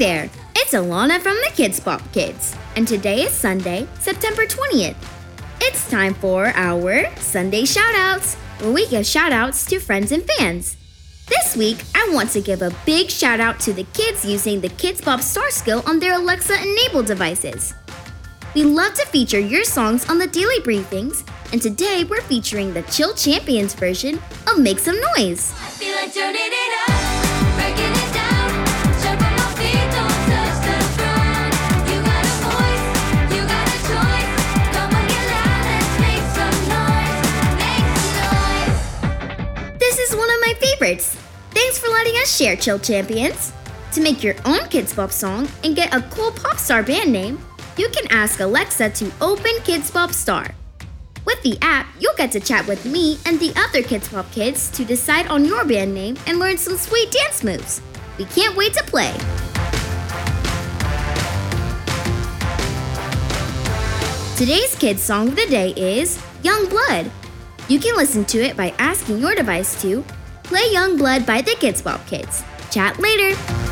there! It's Alana from the KIDZ BOP Kids, and today is Sunday, September 20th. It's time for our Sunday shoutouts, where we give shoutouts to friends and fans. This week, I want to give a big shout out to the kids using the KIDZ BOP Star skill on their Alexa enabled devices. We love to feature your songs on the daily briefings, and today we're featuring the Chill Champions version of Make Some Noise. Favorites. Thanks for letting us share Chill Champions. To make your own KIDZ BOP song and get a cool pop star band name, you can ask Alexa to open KIDZ BOP Star. With the app, you'll get to chat with me and the other KIDZ BOP kids to decide on your band name and learn some sweet dance moves. We can't wait to play. Today's kids song of the day is Youngblood. You can listen to it by asking your device to play Youngblood by the KIDZ BOP Kids. Chat later.